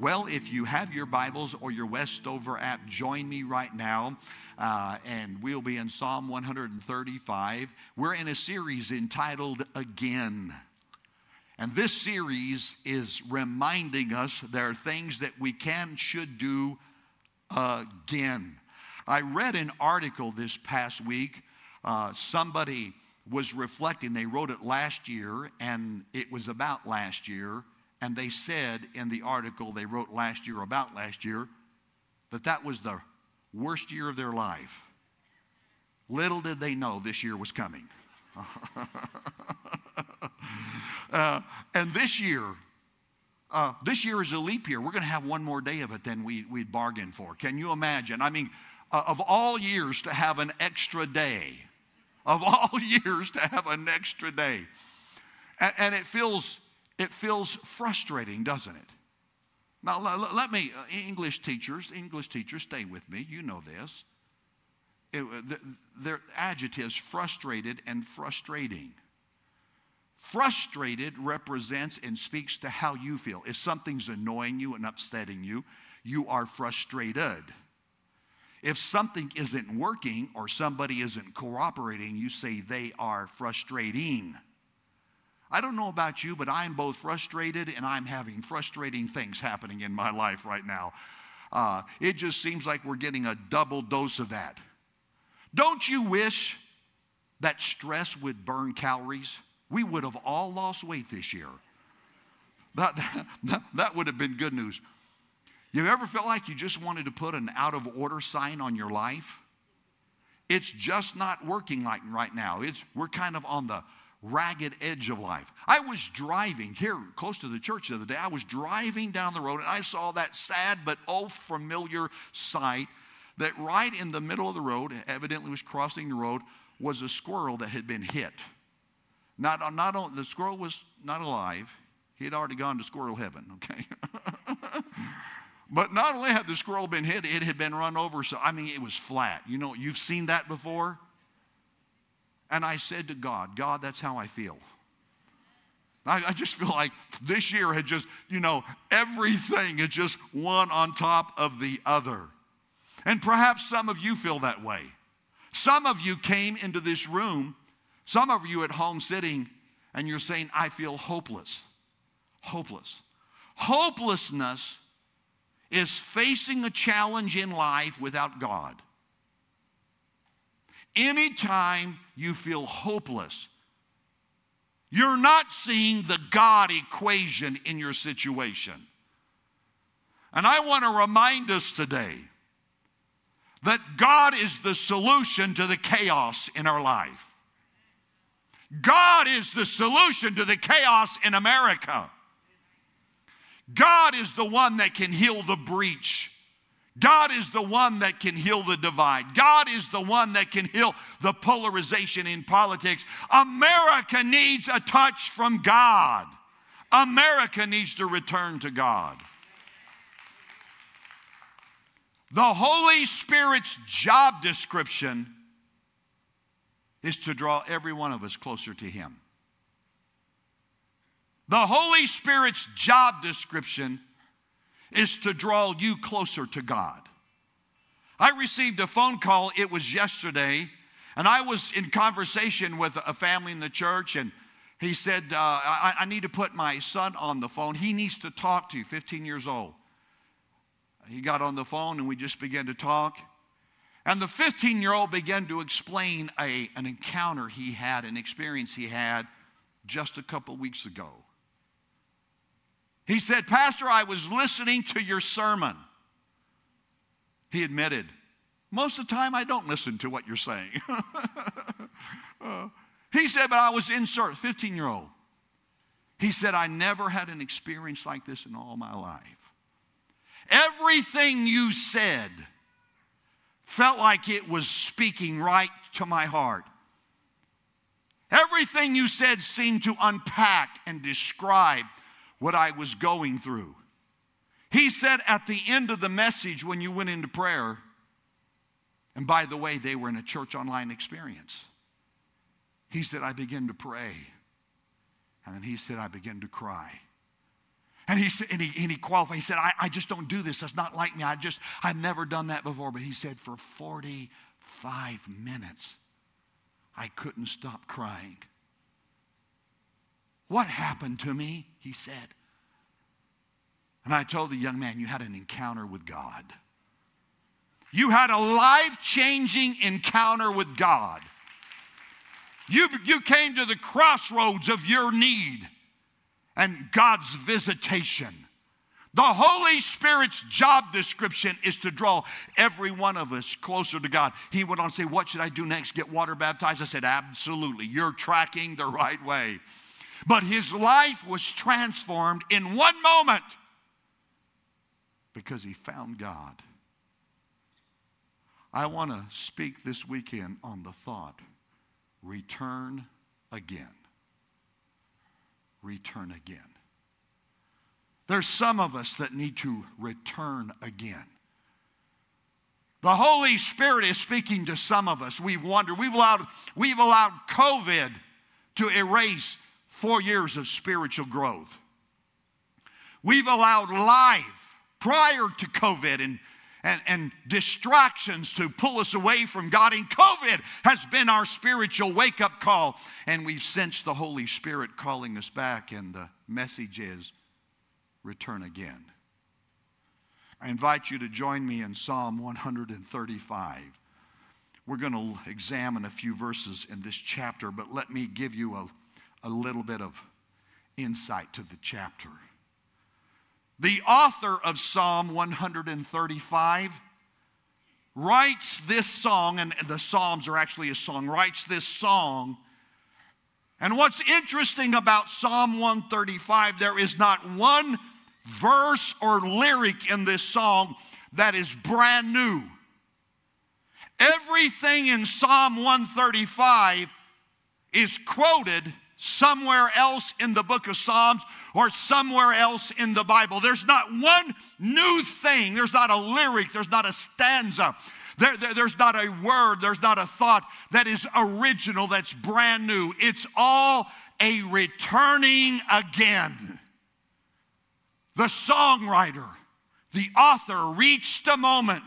Well, if you have your Bibles or your Westover app, join me right now. Uh, and we'll be in Psalm 135. We're in a series entitled Again. And this series is reminding us there are things that we can, should do again. I read an article this past week. Uh, somebody was reflecting, they wrote it last year, and it was about last year. And they said in the article they wrote last year about last year that that was the worst year of their life. Little did they know this year was coming. uh, and this year, uh, this year is a leap year. We're going to have one more day of it than we, we'd bargained for. Can you imagine? I mean, uh, of all years to have an extra day, of all years to have an extra day. And, and it feels it feels frustrating, doesn't it? Now, let, let me, uh, English teachers, English teachers, stay with me. You know this. It, their adjectives frustrated and frustrating. Frustrated represents and speaks to how you feel. If something's annoying you and upsetting you, you are frustrated. If something isn't working or somebody isn't cooperating, you say they are frustrating. I don't know about you, but I'm both frustrated and I'm having frustrating things happening in my life right now. Uh, it just seems like we're getting a double dose of that. Don't you wish that stress would burn calories? We would have all lost weight this year. That, that, that would have been good news. You ever felt like you just wanted to put an out of order sign on your life? It's just not working like right now. It's, we're kind of on the ragged edge of life. I was driving here close to the church the other day. I was driving down the road and I saw that sad but oh familiar sight that right in the middle of the road, evidently was crossing the road, was a squirrel that had been hit. Not, not on, the squirrel was not alive. He had already gone to squirrel heaven, okay? but not only had the squirrel been hit, it had been run over. So, I mean, it was flat. You know, you've seen that before? And I said to God, God, that's how I feel. I, I just feel like this year had just, you know, everything is just one on top of the other. And perhaps some of you feel that way. Some of you came into this room, some of you at home sitting, and you're saying, I feel hopeless. Hopeless. Hopelessness is facing a challenge in life without God. Anytime you feel hopeless, you're not seeing the God equation in your situation. And I want to remind us today that God is the solution to the chaos in our life. God is the solution to the chaos in America. God is the one that can heal the breach. God is the one that can heal the divide. God is the one that can heal the polarization in politics. America needs a touch from God. America needs to return to God. The Holy Spirit's job description is to draw every one of us closer to Him. The Holy Spirit's job description is to draw you closer to God. I received a phone call, it was yesterday, and I was in conversation with a family in the church, and he said, uh, I, I need to put my son on the phone. He needs to talk to you, 15 years old. He got on the phone and we just began to talk. And the 15 year old began to explain a, an encounter he had, an experience he had just a couple weeks ago. He said, Pastor, I was listening to your sermon. He admitted, most of the time I don't listen to what you're saying. uh, he said, but I was in service, 15 year old. He said, I never had an experience like this in all my life. Everything you said felt like it was speaking right to my heart. Everything you said seemed to unpack and describe what I was going through. He said at the end of the message when you went into prayer, and by the way, they were in a church online experience. He said, I began to pray. And then he said, I began to cry. And he said, and he, and he qualified. He said, I, I just don't do this. That's not like me. I just, I've never done that before. But he said, for 45 minutes, I couldn't stop crying. What happened to me? He said. And I told the young man, You had an encounter with God. You had a life changing encounter with God. You, you came to the crossroads of your need and God's visitation. The Holy Spirit's job description is to draw every one of us closer to God. He went on to say, What should I do next? Get water baptized? I said, Absolutely. You're tracking the right way. But his life was transformed in one moment because he found God. I want to speak this weekend on the thought return again. Return again. There's some of us that need to return again. The Holy Spirit is speaking to some of us. We've wondered, we've allowed, we've allowed COVID to erase four years of spiritual growth. We've allowed life prior to COVID and, and, and distractions to pull us away from God. And COVID has been our spiritual wake up call. And we've sensed the Holy Spirit calling us back. And the message is return again. I invite you to join me in Psalm 135. We're going to examine a few verses in this chapter, but let me give you a a little bit of insight to the chapter. The author of Psalm 135 writes this song, and the Psalms are actually a song, writes this song. And what's interesting about Psalm 135, there is not one verse or lyric in this song that is brand new. Everything in Psalm 135 is quoted somewhere else in the book of Psalms or somewhere else in the Bible. There's not one new thing, there's not a lyric, there's not a stanza. There, there, there's not a word, there's not a thought that is original, that's brand new. It's all a returning again. The songwriter, the author reached a moment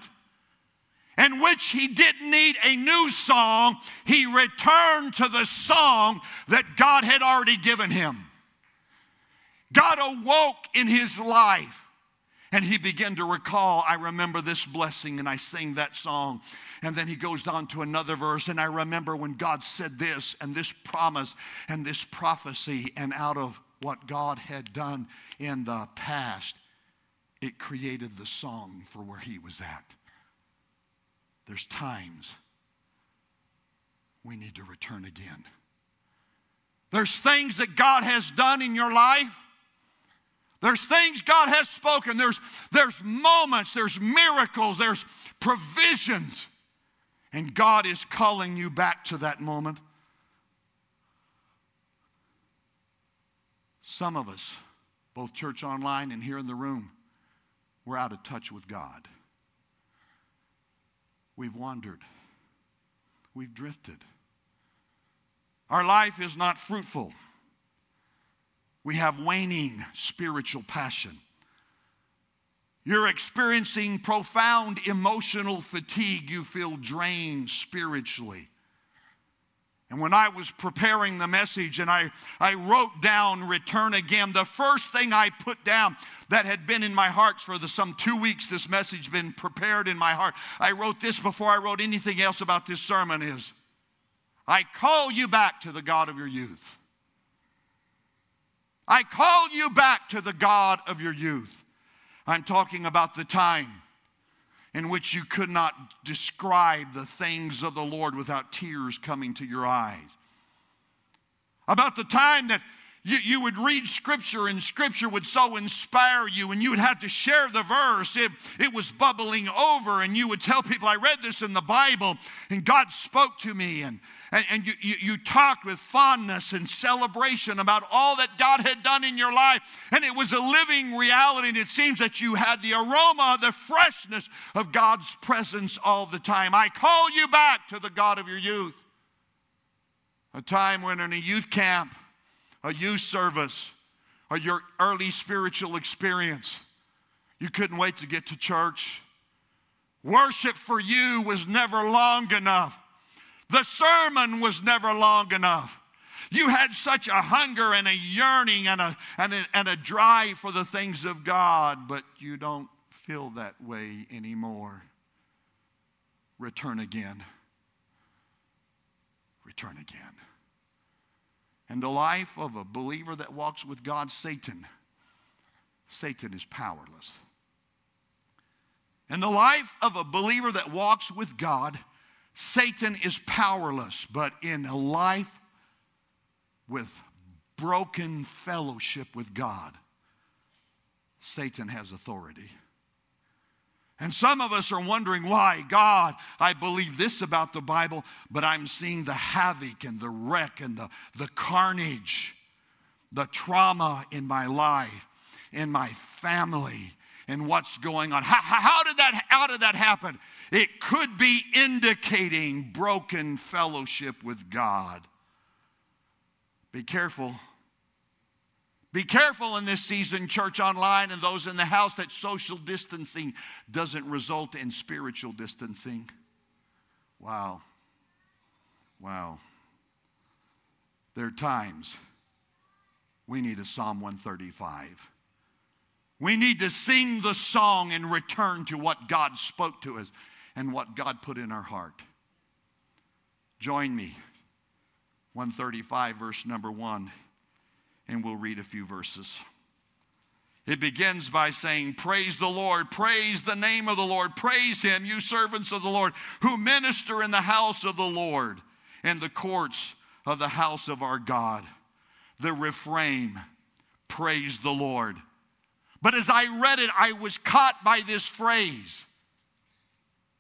in which he didn't need a new song, he returned to the song that God had already given him. God awoke in his life and he began to recall, I remember this blessing, and I sing that song. And then he goes on to another verse, and I remember when God said this, and this promise, and this prophecy, and out of what God had done in the past, it created the song for where he was at. There's times we need to return again. There's things that God has done in your life. There's things God has spoken. There's, there's moments, there's miracles, there's provisions. And God is calling you back to that moment. Some of us, both church online and here in the room, we're out of touch with God. We've wandered. We've drifted. Our life is not fruitful. We have waning spiritual passion. You're experiencing profound emotional fatigue. You feel drained spiritually. And when I was preparing the message and I, I wrote down return again, the first thing I put down that had been in my heart for the some two weeks this message been prepared in my heart. I wrote this before I wrote anything else about this sermon is I call you back to the God of your youth. I call you back to the God of your youth. I'm talking about the time in which you could not describe the things of the Lord without tears coming to your eyes. About the time that you, you would read scripture and scripture would so inspire you and you would have to share the verse it, it was bubbling over and you would tell people i read this in the bible and god spoke to me and, and, and you, you, you talked with fondness and celebration about all that god had done in your life and it was a living reality and it seems that you had the aroma the freshness of god's presence all the time i call you back to the god of your youth a time when in a youth camp a youth service, or your early spiritual experience. You couldn't wait to get to church. Worship for you was never long enough. The sermon was never long enough. You had such a hunger and a yearning and a, and a, and a drive for the things of God, but you don't feel that way anymore. Return again. Return again. And the life of a believer that walks with God, Satan, Satan is powerless. In the life of a believer that walks with God, Satan is powerless. But in a life with broken fellowship with God, Satan has authority. And some of us are wondering why, God, I believe this about the Bible, but I'm seeing the havoc and the wreck and the, the carnage, the trauma in my life, in my family, and what's going on. How, how, did that, how did that happen? It could be indicating broken fellowship with God. Be careful. Be careful in this season, church online and those in the house, that social distancing doesn't result in spiritual distancing. Wow. Wow. There are times we need a Psalm 135 we need to sing the song and return to what God spoke to us and what God put in our heart. Join me, 135, verse number one, and we'll read a few verses. It begins by saying, Praise the Lord, praise the name of the Lord, praise Him, you servants of the Lord, who minister in the house of the Lord, and the courts of the house of our God. The refrain, Praise the Lord. But as I read it, I was caught by this phrase.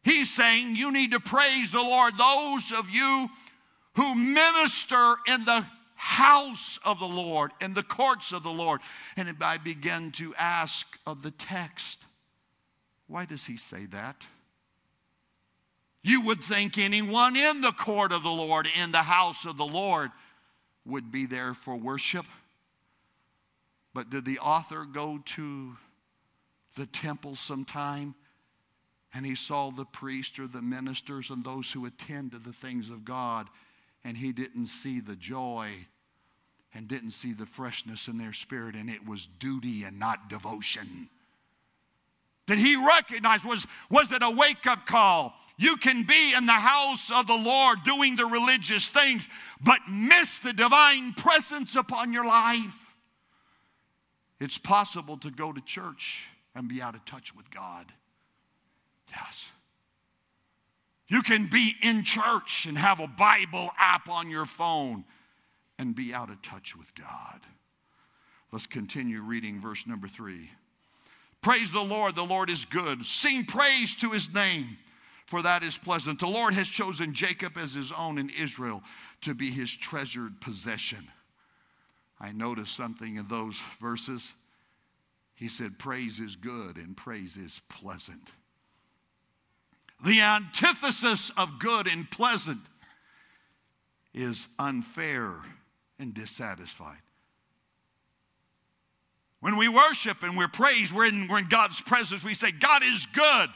He's saying, You need to praise the Lord, those of you who minister in the house of the Lord, in the courts of the Lord. And I began to ask of the text, why does he say that? You would think anyone in the court of the Lord, in the house of the Lord, would be there for worship. But did the author go to the temple sometime and he saw the priest or the ministers and those who attend to the things of God and he didn't see the joy and didn't see the freshness in their spirit and it was duty and not devotion? Did he recognize, was, was it a wake up call? You can be in the house of the Lord doing the religious things, but miss the divine presence upon your life. It's possible to go to church and be out of touch with God. Yes. You can be in church and have a Bible app on your phone and be out of touch with God. Let's continue reading verse number three. Praise the Lord, the Lord is good. Sing praise to his name, for that is pleasant. The Lord has chosen Jacob as his own and Israel to be his treasured possession. I noticed something in those verses. He said, Praise is good and praise is pleasant. The antithesis of good and pleasant is unfair and dissatisfied. When we worship and we're praised, we're in, we're in God's presence, we say, God is good.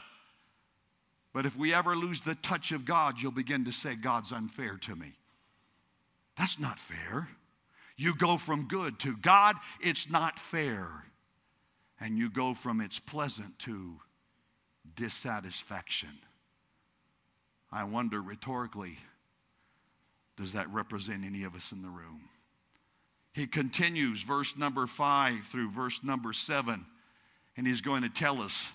But if we ever lose the touch of God, you'll begin to say, God's unfair to me. That's not fair. You go from good to God, it's not fair. And you go from it's pleasant to dissatisfaction. I wonder rhetorically, does that represent any of us in the room? He continues, verse number five through verse number seven, and he's going to tell us.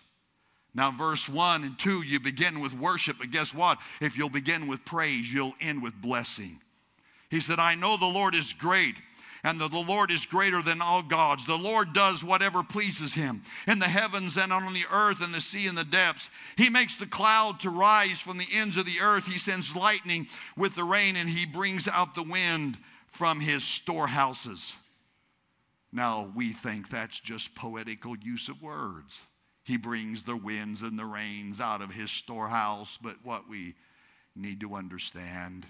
Now, verse one and two, you begin with worship, but guess what? If you'll begin with praise, you'll end with blessing. He said, I know the Lord is great and the Lord is greater than all gods. The Lord does whatever pleases him in the heavens and on the earth and the sea and the depths. He makes the cloud to rise from the ends of the earth. He sends lightning with the rain and he brings out the wind from his storehouses. Now, we think that's just poetical use of words. He brings the winds and the rains out of his storehouse, but what we need to understand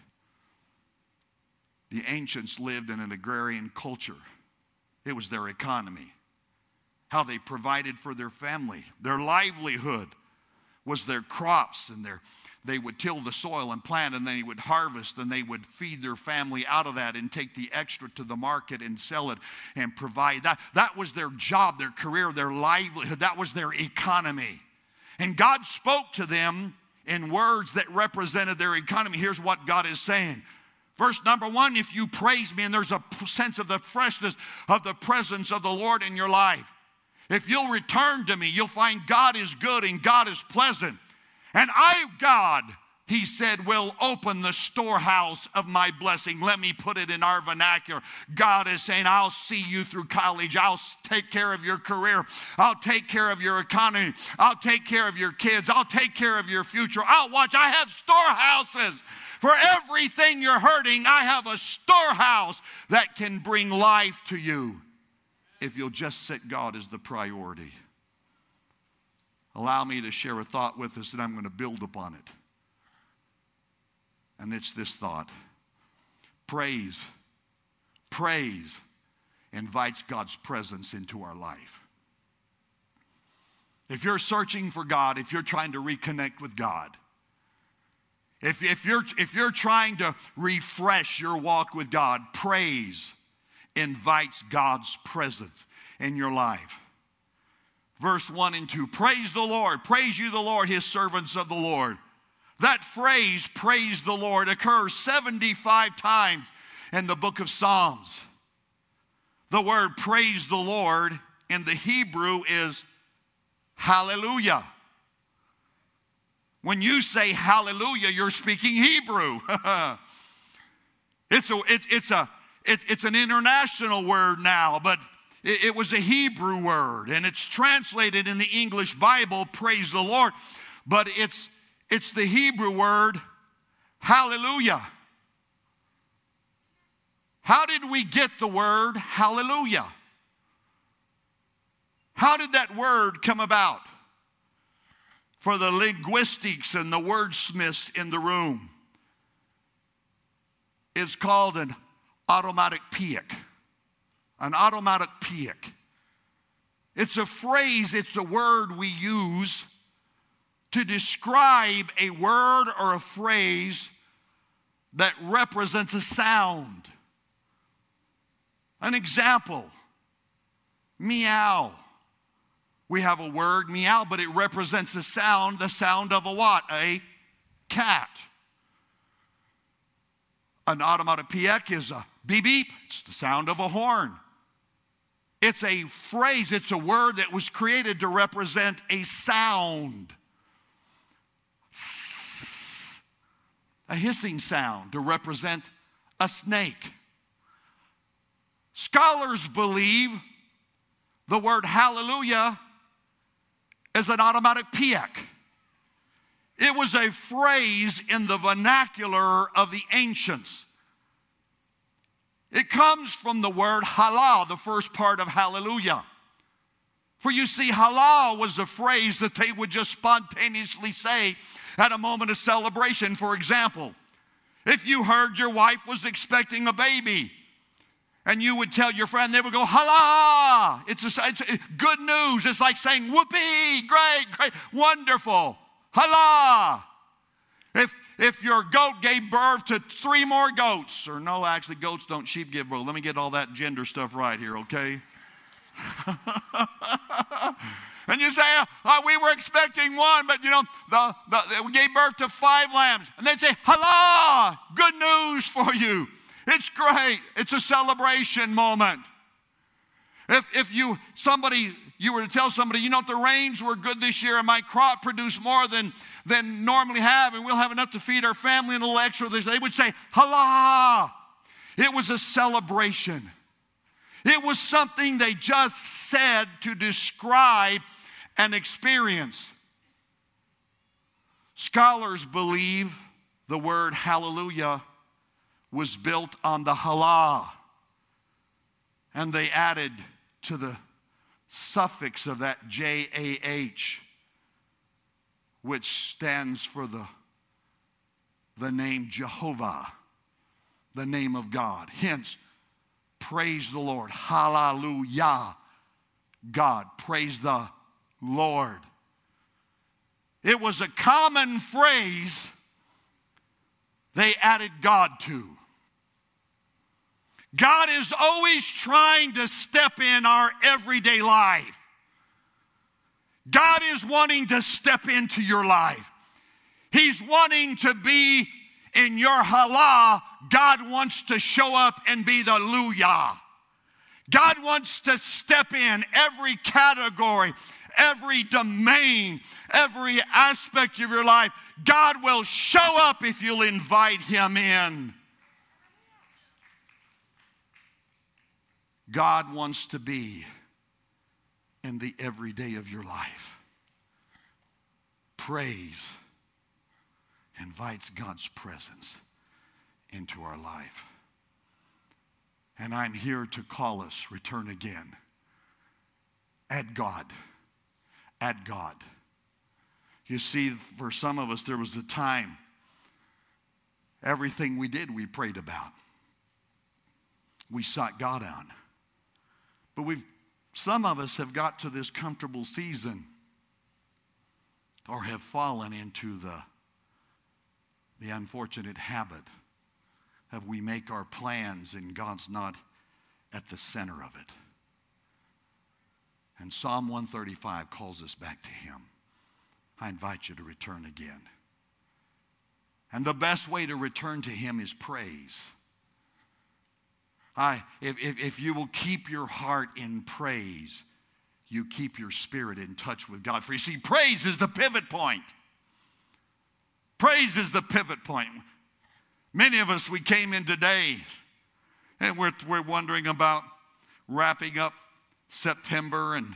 the ancients lived in an agrarian culture. it was their economy, how they provided for their family. Their livelihood was their crops and their they would till the soil and plant and then they would harvest and they would feed their family out of that and take the extra to the market and sell it and provide. That that was their job their career their livelihood. That was their economy. And god spoke to them in words that represented their economy. Here's what god is saying Verse number one, if you praise me, and there's a sense of the freshness of the presence of the Lord in your life. If you'll return to me, you'll find God is good and God is pleasant. And I, God, he said, will open the storehouse of my blessing. Let me put it in our vernacular. God is saying, I'll see you through college. I'll take care of your career. I'll take care of your economy. I'll take care of your kids. I'll take care of your future. I'll watch. I have storehouses. For everything you're hurting, I have a storehouse that can bring life to you if you'll just set God as the priority. Allow me to share a thought with us, and I'm going to build upon it. And it's this thought praise, praise invites God's presence into our life. If you're searching for God, if you're trying to reconnect with God, if, if, you're, if you're trying to refresh your walk with God, praise invites God's presence in your life. Verse 1 and 2 Praise the Lord, praise you, the Lord, his servants of the Lord. That phrase, praise the Lord, occurs 75 times in the book of Psalms. The word praise the Lord in the Hebrew is hallelujah. When you say hallelujah, you're speaking Hebrew. it's, a, it's, it's, a, it, it's an international word now, but it, it was a Hebrew word, and it's translated in the English Bible, praise the Lord, but it's, it's the Hebrew word hallelujah. How did we get the word hallelujah? How did that word come about? For the linguistics and the wordsmiths in the room. It's called an automatic onomatopoeic. An automatic onomatopoeic. It's a phrase, it's a word we use to describe a word or a phrase that represents a sound. An example meow we have a word, meow, but it represents the sound, the sound of a what? A cat. An onomatopoeic is a beep beep, it's the sound of a horn. It's a phrase, it's a word that was created to represent a sound. A hissing sound to represent a snake. Scholars believe the word hallelujah is an onomatopoeic. It was a phrase in the vernacular of the ancients. It comes from the word halal, the first part of hallelujah. For you see, halal was a phrase that they would just spontaneously say at a moment of celebration. For example, if you heard your wife was expecting a baby, and you would tell your friend, they would go, "Hala!" It's, a, it's a, good news. It's like saying, "Whoopee! Great, great, wonderful! Hala!" If if your goat gave birth to three more goats, or no, actually, goats don't, sheep give birth. Let me get all that gender stuff right here, okay? and you say, oh, we were expecting one, but you know, the, the, we gave birth to five lambs. And they say, Hala! Good news for you. It's great. It's a celebration moment. If, if you somebody you were to tell somebody, you know, the rains were good this year and my crop produced more than than normally have, and we'll have enough to feed our family and a little extra. They would say, "Hala!" It was a celebration. It was something they just said to describe an experience. Scholars believe the word hallelujah was built on the halal. And they added to the suffix of that J A H, which stands for the, the name Jehovah, the name of God. Hence, Praise the Lord. Hallelujah. God, praise the Lord. It was a common phrase they added God to. God is always trying to step in our everyday life. God is wanting to step into your life. He's wanting to be in your halah. God wants to show up and be the luya. God wants to step in every category, every domain, every aspect of your life. God will show up if you'll invite Him in. God wants to be in the everyday of your life. Praise invites God's presence into our life. And I'm here to call us return again. At God. At God. You see, for some of us, there was a time everything we did, we prayed about. We sought God out. But we've, some of us have got to this comfortable season or have fallen into the, the unfortunate habit of we make our plans and God's not at the center of it. And Psalm 135 calls us back to Him. I invite you to return again. And the best way to return to Him is praise. I, if, if, if you will keep your heart in praise, you keep your spirit in touch with God. For you see, praise is the pivot point. Praise is the pivot point. Many of us, we came in today and we're, we're wondering about wrapping up September and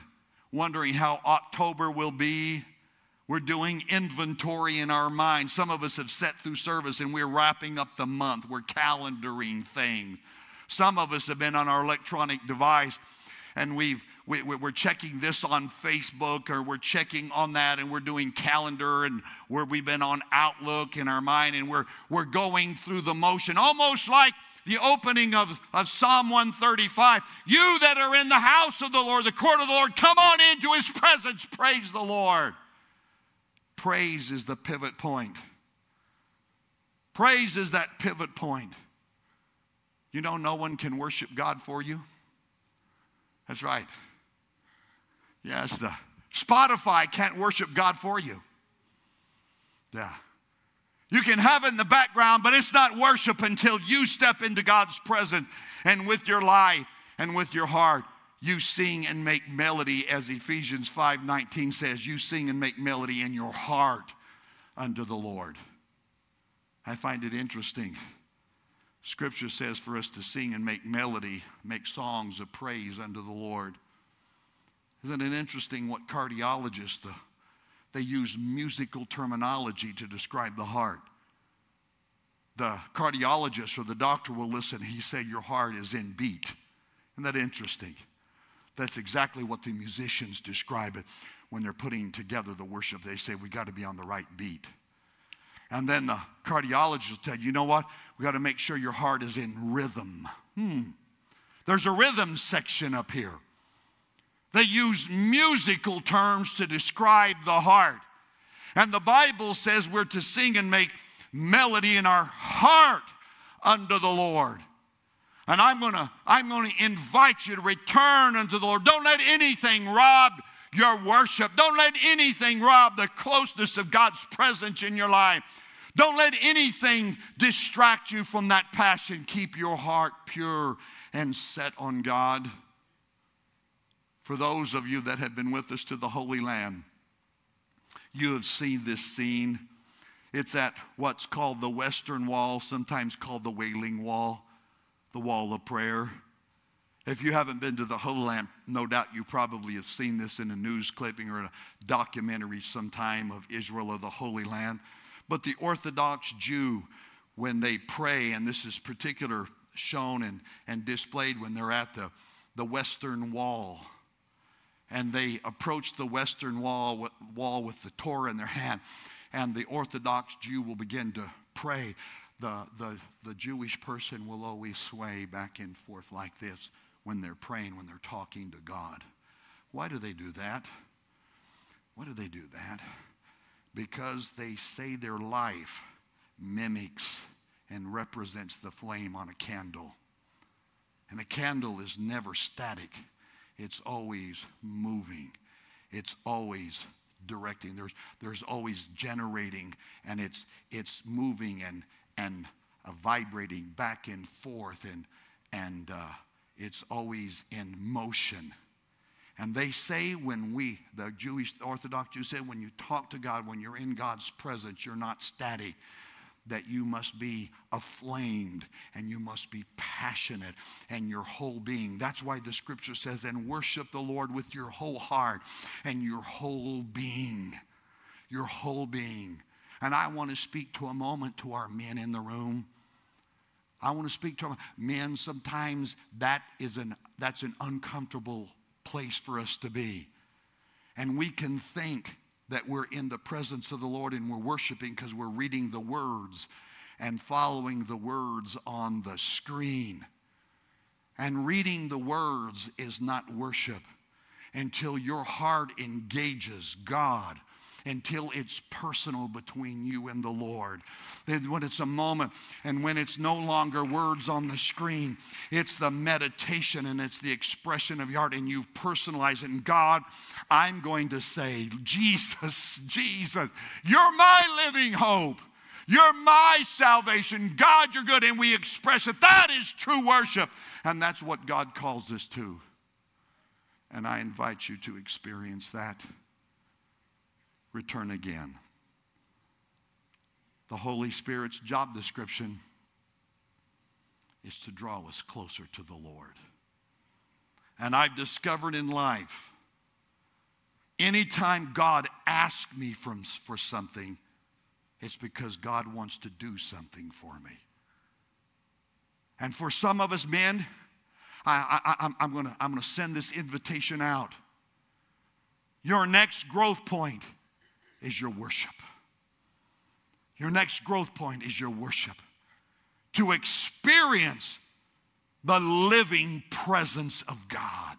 wondering how October will be. We're doing inventory in our mind. Some of us have set through service and we're wrapping up the month. We're calendaring things. Some of us have been on our electronic device and we've we, are checking this on Facebook or we're checking on that and we're doing calendar and where we've been on Outlook in our mind and we're, we're going through the motion, almost like the opening of, of Psalm 135. You that are in the house of the Lord, the court of the Lord, come on into his presence. Praise the Lord. Praise is the pivot point. Praise is that pivot point. You know, no one can worship God for you. That's right. Yes, the Spotify can't worship God for you. Yeah. You can have it in the background, but it's not worship until you step into God's presence and with your life and with your heart. You sing and make melody, as Ephesians 5:19 says, you sing and make melody in your heart unto the Lord. I find it interesting. Scripture says for us to sing and make melody, make songs of praise unto the Lord. Isn't it interesting what cardiologists, the, they use musical terminology to describe the heart. The cardiologist or the doctor will listen, he said, Your heart is in beat. Isn't that interesting? That's exactly what the musicians describe it when they're putting together the worship. They say, We got to be on the right beat. And then the cardiologist will tell you, you know what? We got to make sure your heart is in rhythm. Hmm. There's a rhythm section up here. They use musical terms to describe the heart. And the Bible says we're to sing and make melody in our heart unto the Lord. And I'm gonna, I'm gonna invite you to return unto the Lord. Don't let anything rob your worship. Don't let anything rob the closeness of God's presence in your life. Don't let anything distract you from that passion. Keep your heart pure and set on God. For those of you that have been with us to the Holy Land, you have seen this scene. It's at what's called the Western Wall, sometimes called the Wailing Wall, the Wall of Prayer. If you haven't been to the Holy Land, no doubt you probably have seen this in a news clipping or a documentary sometime of Israel or the Holy Land. But the Orthodox Jew, when they pray, and this is particular shown and, and displayed when they're at the, the Western Wall, and they approach the Western wall, wall with the Torah in their hand, and the Orthodox Jew will begin to pray. the, the, the Jewish person will always sway back and forth like this when they're praying, when they're talking to God. Why do they do that? Why do they do that? Because they say their life mimics and represents the flame on a candle. And a candle is never static, it's always moving, it's always directing. There's, there's always generating, and it's, it's moving and, and uh, vibrating back and forth, and, and uh, it's always in motion. And they say when we, the Jewish Orthodox Jews say, when you talk to God, when you're in God's presence, you're not static that you must be aflamed and you must be passionate and your whole being. That's why the scripture says, and worship the Lord with your whole heart and your whole being. Your whole being. And I want to speak to a moment to our men in the room. I want to speak to men. Sometimes that is an, that's an uncomfortable place for us to be. And we can think that we're in the presence of the Lord and we're worshiping because we're reading the words and following the words on the screen. And reading the words is not worship until your heart engages God until it's personal between you and the Lord. When it's a moment and when it's no longer words on the screen, it's the meditation and it's the expression of your heart, and you've personalized it. And God, I'm going to say, Jesus, Jesus, you're my living hope. You're my salvation. God, you're good. And we express it. That is true worship. And that's what God calls us to. And I invite you to experience that return again. The Holy Spirit's job description is to draw us closer to the Lord. And I've discovered in life, anytime God asks me from, for something, it's because God wants to do something for me. And for some of us men, I, am to I'm going to send this invitation out. Your next growth point is your worship. Your next growth point is your worship. To experience the living presence of God.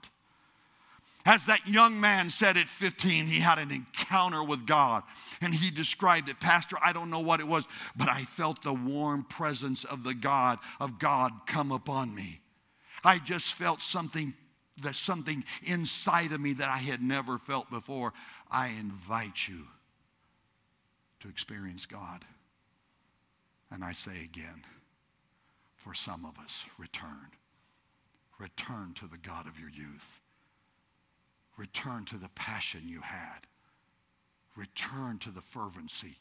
As that young man said at 15, he had an encounter with God and he described it. Pastor, I don't know what it was, but I felt the warm presence of the God of God come upon me. I just felt something that something inside of me that I had never felt before. I invite you to experience God. And I say again, for some of us, return. Return to the God of your youth. Return to the passion you had. Return to the fervency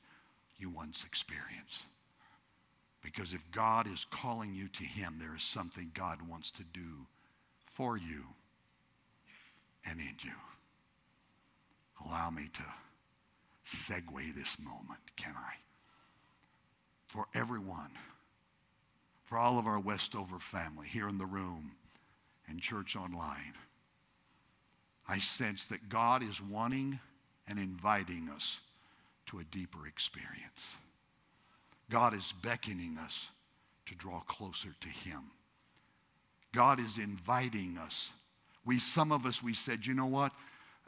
you once experienced. Because if God is calling you to Him, there is something God wants to do for you and in you. Allow me to segue this moment, can I? For everyone, for all of our Westover family here in the room and church online, I sense that God is wanting and inviting us to a deeper experience. God is beckoning us to draw closer to Him. God is inviting us. We, some of us, we said, you know what?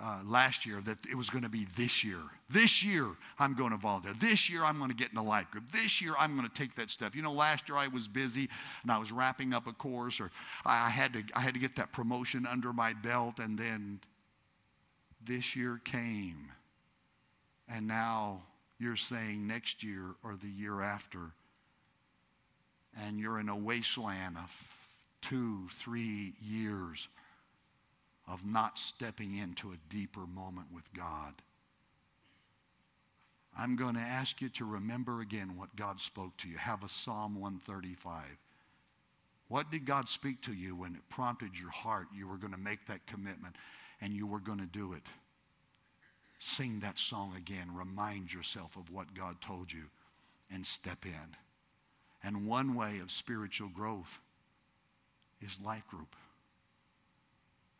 Uh, last year that it was going to be this year. This year, I'm going to volunteer. This year, I'm going to get in a life group. This year, I'm going to take that step. You know, last year I was busy and I was wrapping up a course, or I had to, I had to get that promotion under my belt, and then this year came. And now you're saying next year or the year after, and you're in a wasteland of two, three years of not stepping into a deeper moment with God. I'm going to ask you to remember again what God spoke to you. Have a Psalm 135. What did God speak to you when it prompted your heart? You were going to make that commitment and you were going to do it. Sing that song again. Remind yourself of what God told you and step in. And one way of spiritual growth is life group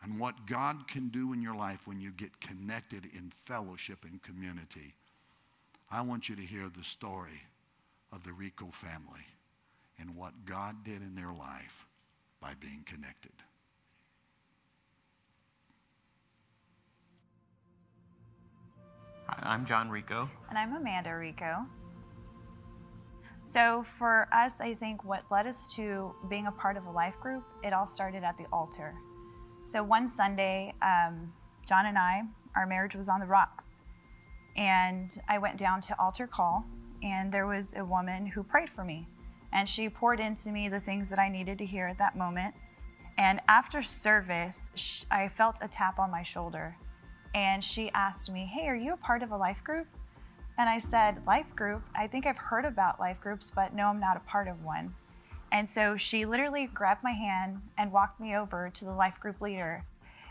and what God can do in your life when you get connected in fellowship and community. I want you to hear the story of the Rico family. and what God did in their life by being connected. Hi, I'm John Rico. And I'm Amanda Rico. So, for us, I think what led us to being a part of a life group, it all started at the altar. So, one Sunday, um, John and I, our marriage was on the rocks. And I went down to altar call, and there was a woman who prayed for me. And she poured into me the things that I needed to hear at that moment. And after service, I felt a tap on my shoulder. And she asked me, Hey, are you a part of a life group? And I said, Life group? I think I've heard about life groups, but no, I'm not a part of one. And so she literally grabbed my hand and walked me over to the life group leader.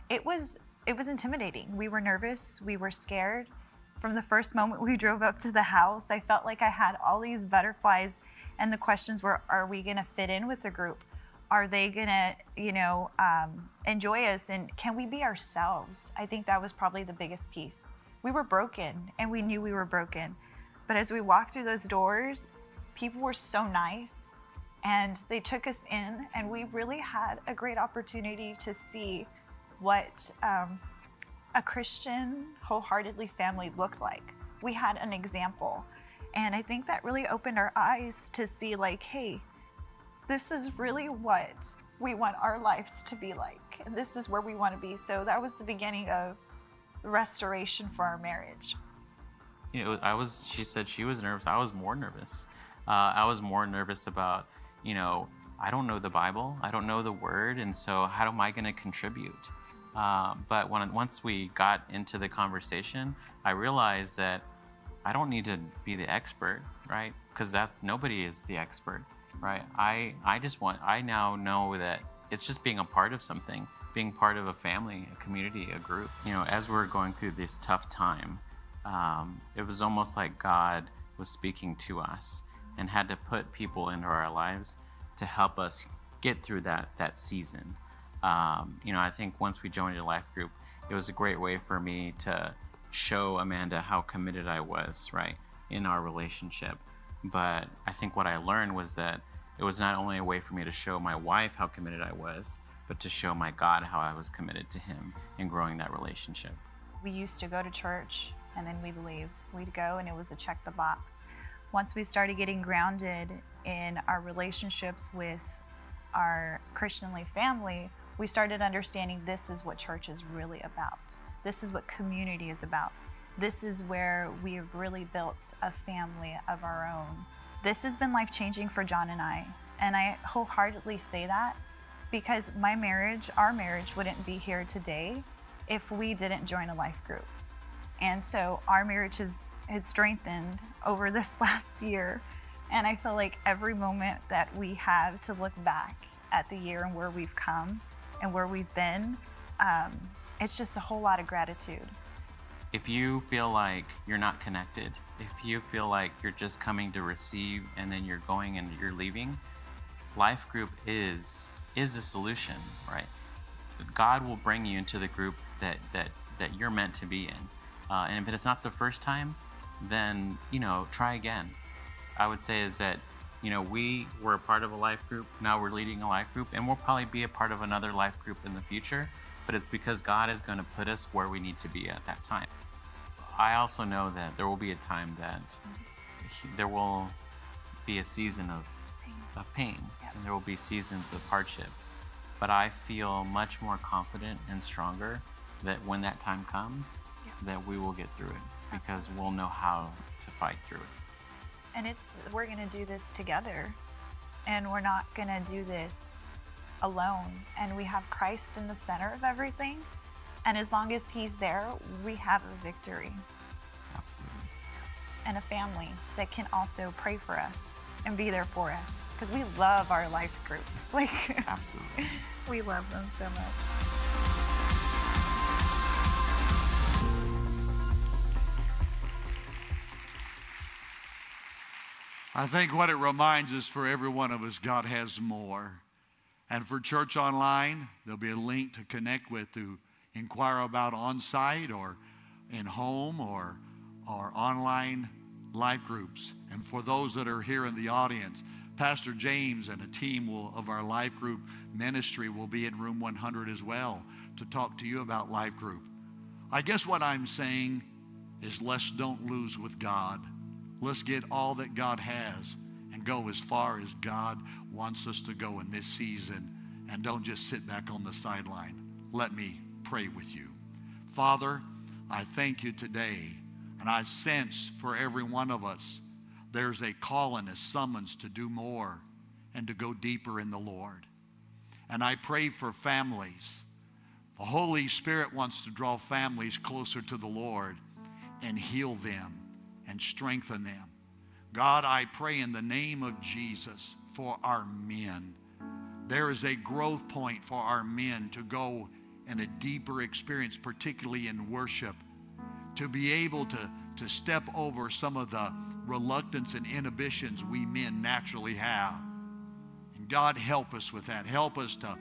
It was it was intimidating. We were nervous, we were scared. From the first moment we drove up to the house, I felt like I had all these butterflies and the questions were are we going to fit in with the group? Are they going to, you know, um, enjoy us and can we be ourselves? I think that was probably the biggest piece we were broken and we knew we were broken. But as we walked through those doors, people were so nice and they took us in, and we really had a great opportunity to see what um, a Christian, wholeheartedly family looked like. We had an example. And I think that really opened our eyes to see, like, hey, this is really what we want our lives to be like. And this is where we want to be. So that was the beginning of restoration for our marriage? You know, I was, she said she was nervous. I was more nervous. Uh, I was more nervous about, you know, I don't know the Bible, I don't know the Word, and so how am I going to contribute? Uh, but when once we got into the conversation, I realized that I don't need to be the expert, right? Because that's nobody is the expert, right? I I just want I now know that it's just being a part of something being part of a family, a community, a group. You know, as we are going through this tough time, um, it was almost like God was speaking to us and had to put people into our lives to help us get through that that season. Um, you know, I think once we joined a life group, it was a great way for me to show Amanda how committed I was, right, in our relationship. But I think what I learned was that it was not only a way for me to show my wife how committed I was, but to show my God how I was committed to Him in growing that relationship. We used to go to church and then we'd leave. We'd go and it was a check the box. Once we started getting grounded in our relationships with our Christianly family, we started understanding this is what church is really about. This is what community is about. This is where we have really built a family of our own. This has been life changing for John and I. And I wholeheartedly say that because my marriage, our marriage, wouldn't be here today if we didn't join a life group. And so our marriage has, has strengthened over this last year. And I feel like every moment that we have to look back at the year and where we've come and where we've been, um, it's just a whole lot of gratitude. If you feel like you're not connected, if you feel like you're just coming to receive and then you're going and you're leaving, life group is is a solution, right? God will bring you into the group that that that you're meant to be in. Uh, and if it's not the first time, then you know try again. I would say is that you know we were a part of a life group. Now we're leading a life group, and we'll probably be a part of another life group in the future. But it's because God is going to put us where we need to be at that time. I also know that there will be a time that he, there will be a season of of pain, and there will be seasons of hardship. But I feel much more confident and stronger that when that time comes, that we will get through it because Absolutely. we'll know how to fight through it. And it's we're going to do this together, and we're not going to do this alone. And we have Christ in the center of everything. And as long as He's there, we have a victory. Absolutely. And a family that can also pray for us and be there for us because we love our life group. Like, absolutely, we love them so much. I think what it reminds us for every one of us, God has more. And for Church Online, there'll be a link to connect with to inquire about on site or in home or, or online life groups. And for those that are here in the audience, Pastor James and a team will, of our life group ministry will be in room 100 as well to talk to you about life group. I guess what I'm saying is let's don't lose with God. Let's get all that God has and go as far as God wants us to go in this season and don't just sit back on the sideline. Let me pray with you. Father, I thank you today, and I sense for every one of us there's a call and a summons to do more and to go deeper in the Lord. And I pray for families. The Holy Spirit wants to draw families closer to the Lord and heal them and strengthen them. God, I pray in the name of Jesus for our men. There is a growth point for our men to go in a deeper experience, particularly in worship, to be able to, to step over some of the reluctance and inhibitions we men naturally have. And God, help us with that. Help us to,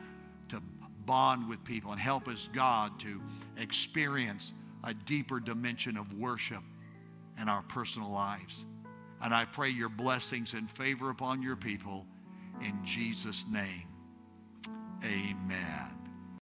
to bond with people and help us, God, to experience a deeper dimension of worship in our personal lives. And I pray your blessings and favor upon your people in Jesus' name. Amen.